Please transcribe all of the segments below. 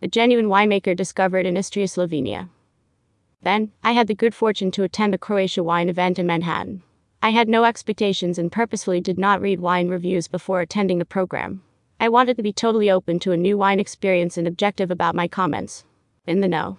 a genuine winemaker discovered in Istria, Slovenia. Then, I had the good fortune to attend the Croatia wine event in Manhattan. I had no expectations and purposefully did not read wine reviews before attending the program. I wanted to be totally open to a new wine experience and objective about my comments. In the know.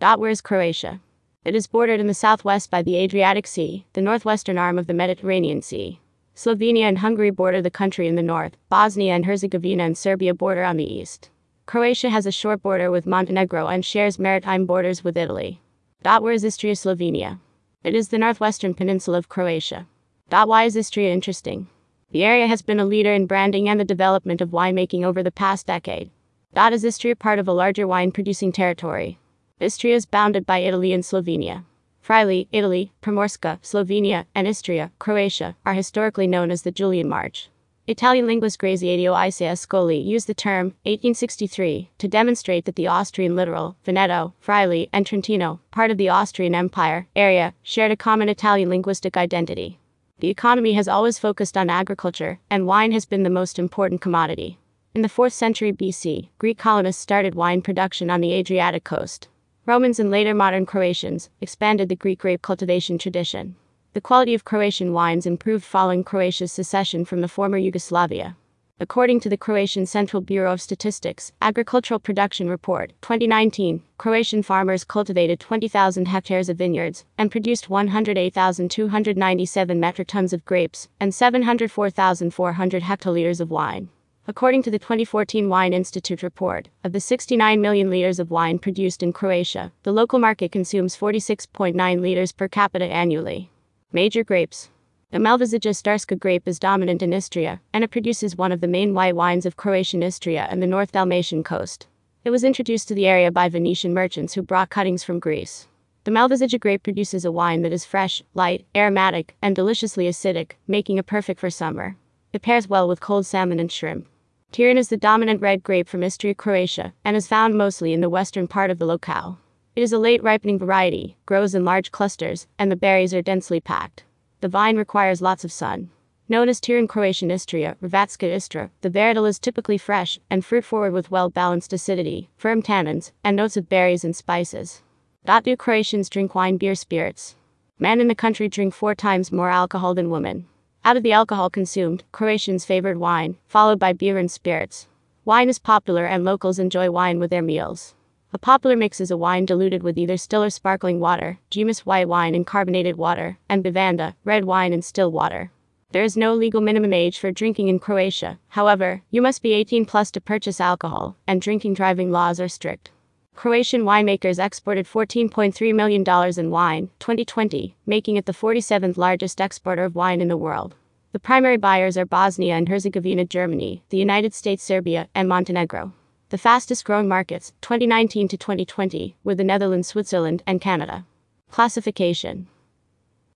Dot where is Croatia? It is bordered in the southwest by the Adriatic Sea, the northwestern arm of the Mediterranean Sea. Slovenia and Hungary border the country in the north, Bosnia and Herzegovina and Serbia border on the east. Croatia has a short border with Montenegro and shares maritime borders with Italy. Where is Istria, Slovenia? It is the northwestern peninsula of Croatia. Why is Istria interesting? The area has been a leader in branding and the development of winemaking over the past decade. Is Istria part of a larger wine producing territory? Istria is bounded by Italy and Slovenia. Friuli, Italy, Primorska, Slovenia, and Istria, Croatia, are historically known as the Julian March. Italian linguist Graziadio Ascoli used the term 1863 to demonstrate that the Austrian littoral, Veneto, Friuli, and Trentino, part of the Austrian Empire area, shared a common Italian linguistic identity. The economy has always focused on agriculture, and wine has been the most important commodity. In the 4th century BC, Greek colonists started wine production on the Adriatic coast. Romans and later modern Croatians expanded the Greek grape cultivation tradition. The quality of Croatian wines improved following Croatia's secession from the former Yugoslavia. According to the Croatian Central Bureau of Statistics Agricultural Production Report 2019, Croatian farmers cultivated 20,000 hectares of vineyards and produced 108,297 metric tons of grapes and 704,400 hectoliters of wine. According to the 2014 Wine Institute report, of the 69 million liters of wine produced in Croatia, the local market consumes 46.9 liters per capita annually. Major grapes. The Malvasia Istarska grape is dominant in Istria, and it produces one of the main white wines of Croatian Istria and the North Dalmatian coast. It was introduced to the area by Venetian merchants who brought cuttings from Greece. The Malvasia grape produces a wine that is fresh, light, aromatic, and deliciously acidic, making it perfect for summer. It pairs well with cold salmon and shrimp. Teran is the dominant red grape from Istria, Croatia, and is found mostly in the western part of the locale. It is a late ripening variety, grows in large clusters, and the berries are densely packed. The vine requires lots of sun. Known as Teran Croatian Istria, Hrvatska Istra, the varietal is typically fresh and fruit forward with well balanced acidity, firm tannins, and notes of berries and spices. Do Croatians drink wine, beer, spirits? Men in the country drink four times more alcohol than women. Out of the alcohol consumed, Croatians favored wine, followed by beer and spirits. Wine is popular and locals enjoy wine with their meals. A popular mix is a wine diluted with either still or sparkling water, Gimus white wine and carbonated water, and Bevanda, red wine and still water. There is no legal minimum age for drinking in Croatia. However, you must be 18 plus to purchase alcohol, and drinking driving laws are strict. Croatian winemakers exported $14.3 million in wine, 2020, making it the 47th largest exporter of wine in the world. The primary buyers are Bosnia and Herzegovina, Germany, the United States, Serbia, and Montenegro. The fastest growing markets, 2019 to 2020, were the Netherlands, Switzerland, and Canada. Classification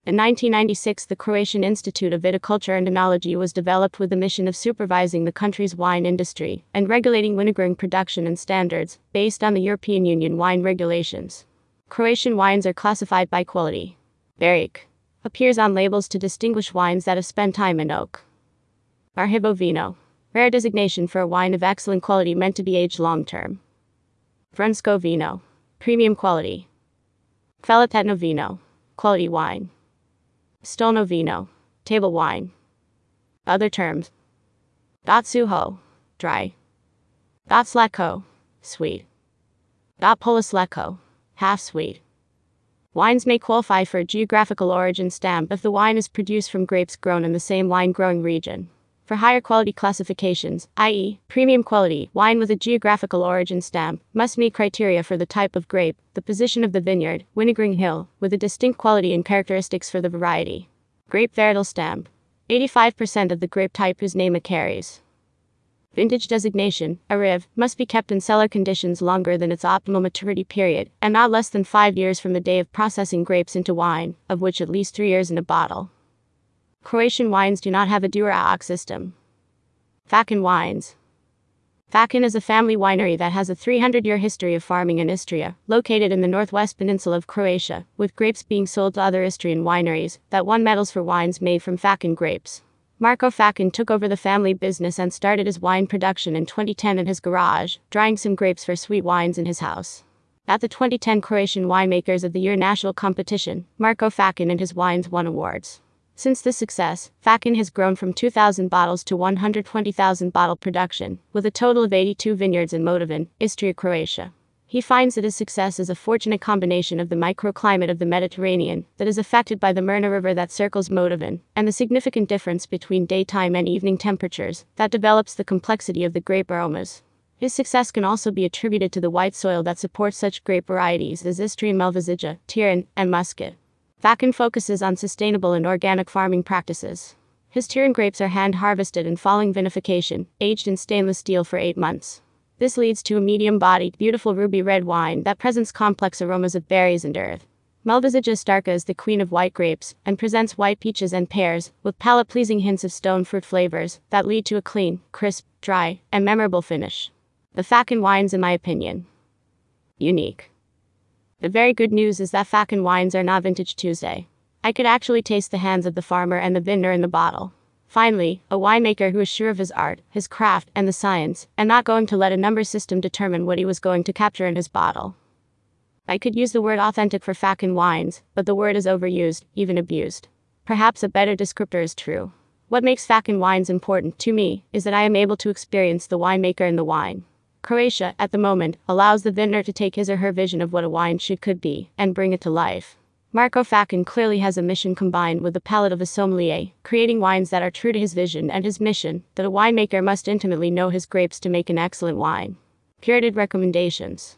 In 1996, the Croatian Institute of Viticulture and Enology was developed with the mission of supervising the country's wine industry and regulating winegering production and standards, based on the European Union wine regulations. Croatian wines are classified by quality. Barrique appears on labels to distinguish wines that have spent time in oak. Arhibovino Rare designation for a wine of excellent quality meant to be aged long term. Vrhunsko Vino. Premium quality. Kvalitetno Vino. Quality wine. Stolno Vino. Table wine. Other terms. Dot Suho. Dry. Dot Slatko. Sweet. Dot Poluslatko. Half sweet. Wines may qualify for a geographical origin stamp if the wine is produced from grapes grown in the same wine growing region. For higher quality classifications, i.e., premium quality, wine with a geographical origin stamp must meet criteria for the type of grape, the position of the vineyard, winegering hill, with a distinct quality and characteristics for the variety. Grape varietal stamp 85% of the grape type whose name it carries. Vintage designation, ARIV, must be kept in cellar conditions longer than its optimal maturity period, and not less than five years from the day of processing grapes into wine, of which at least three years in a bottle. Croatian wines do not have a Dura system. Fakin Wines Fakin is a family winery that has a 300 year history of farming in Istria, located in the northwest peninsula of Croatia, with grapes being sold to other Istrian wineries that won medals for wines made from Fakin grapes. Marco Fakin took over the family business and started his wine production in 2010 in his garage, drying some grapes for sweet wines in his house. At the 2010 Croatian Winemakers of the Year national competition, Marco Fakin and his wines won awards. Since this success, Fakin has grown from 2,000 bottles to 120,000 bottle production, with a total of 82 vineyards in Motovun, Istria, Croatia. He finds that his success is a fortunate combination of the microclimate of the Mediterranean that is affected by the Mirna River that circles Motovun, and the significant difference between daytime and evening temperatures that develops the complexity of the grape aromas. His success can also be attributed to the white soil that supports such grape varieties as Istrian Malvasia, Teran, and Muscat. Fakin focuses on sustainable and organic farming practices. His Teran grapes are hand harvested and following vinification, aged in stainless steel for eight months. This leads to a medium bodied, beautiful ruby red wine that presents complex aromas of berries and earth. Malvasia Istarska is the queen of white grapes and presents white peaches and pears with palate pleasing hints of stone fruit flavors that lead to a clean, crisp, dry, and memorable finish. The Fakin wines, in my opinion, unique. The very good news is that Fakin wines are not Vintage Tuesday. I could actually taste the hands of the farmer and the vintner in the bottle. Finally, a winemaker who is sure of his art, his craft, and the science, and not going to let a number system determine what he was going to capture in his bottle. I could use the word authentic for Fakin wines, but the word is overused, even abused. Perhaps a better descriptor is true. What makes Fakin wines important to me is that I am able to experience the winemaker and the wine. Croatia, at the moment, allows the vintner to take his or her vision of what a wine should could be and bring it to life. Marco Fakin clearly has a mission combined with the palate of a sommelier, creating wines that are true to his vision and his mission that a winemaker must intimately know his grapes to make an excellent wine. Curated recommendations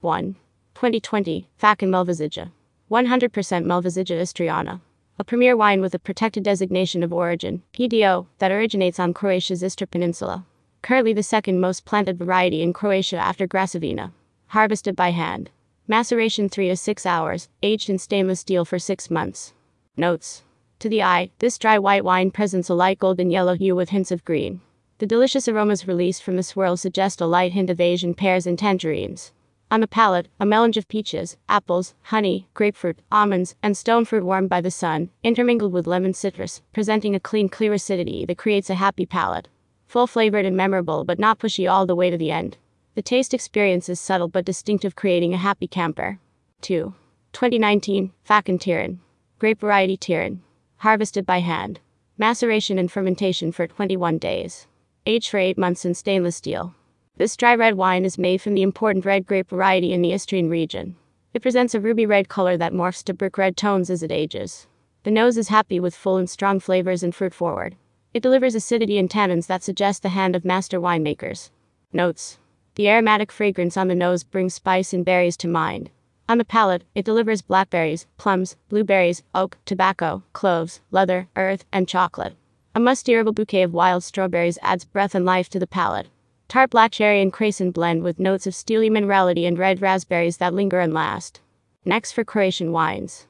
1. 2020 Fakin Malvasia. 100% Malvasia Istriana. A premier wine with a protected designation of origin, PDO, that originates on Croatia's Istra Peninsula. Currently the second most planted variety in Croatia after Graševina. Harvested by hand. Maceration 3 to 6 hours, aged in stainless steel for 6 months. Notes. To the eye, this dry white wine presents a light golden yellow hue with hints of green. The delicious aromas released from the swirl suggest a light hint of Asian pears and tangerines. On the palate, a melange of peaches, apples, honey, grapefruit, almonds, and stone fruit warmed by the sun, intermingled with lemon citrus, presenting a clean, clear acidity that creates a happy palate. Full flavored and memorable, but not pushy all the way to the end. The taste experience is subtle but distinctive, creating a happy camper. 2. 2019 Fakin Teran. Grape variety Teran. Harvested by hand. Maceration and fermentation for 21 days. Aged for 8 months in stainless steel. This dry red wine is made from the important red grape variety in the Istrian region. It presents a ruby red color that morphs to brick red tones as it ages. The nose is happy with full and strong flavors and fruit forward. It delivers acidity and tannins that suggest the hand of master winemakers. Notes the aromatic fragrance on the nose brings spice and berries to mind. On the palate, it delivers blackberries, plums, blueberries, oak, tobacco, cloves, leather, earth, and chocolate. A musty herbal bouquet of wild strawberries adds breath and life to the palate. Tart black cherry and craisin blend with notes of steely minerality and red raspberries that linger and last. Next for Croatian wines.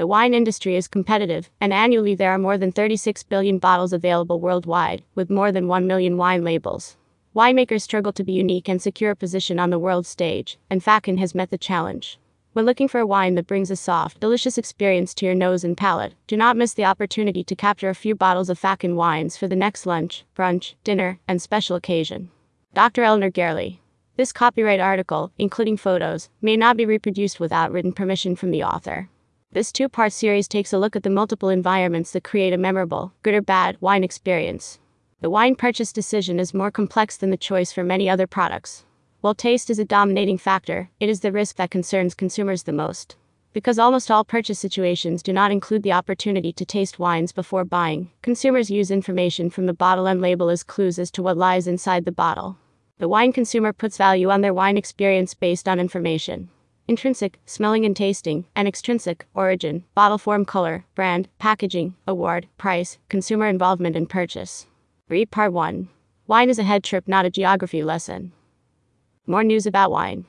The wine industry is competitive, and annually there are more than 36 billion bottles available worldwide, with more than 1 million wine labels. Winemakers struggle to be unique and secure a position on the world stage, and Fakin has met the challenge. When looking for a wine that brings a soft, delicious experience to your nose and palate, do not miss the opportunity to capture a few bottles of Fakin wines for the next lunch, brunch, dinner, and special occasion. Dr. Elinor Garely. This copyright article, including photos, may not be reproduced without written permission from the author. This two part series takes a look at the multiple environments that create a memorable, good or bad, wine experience. The wine purchase decision is more complex than the choice for many other products. While taste is a dominating factor, it is the risk that concerns consumers the most. Because almost all purchase situations do not include the opportunity to taste wines before buying, consumers use information from the bottle and label as clues as to what lies inside the bottle. The wine consumer puts value on their wine experience based on information. Intrinsic, smelling and tasting, and extrinsic, origin, bottle form, color, brand, packaging, award, price, consumer involvement in purchase. Read Part 1. Wine is a head trip, not a geography lesson. More news about wine.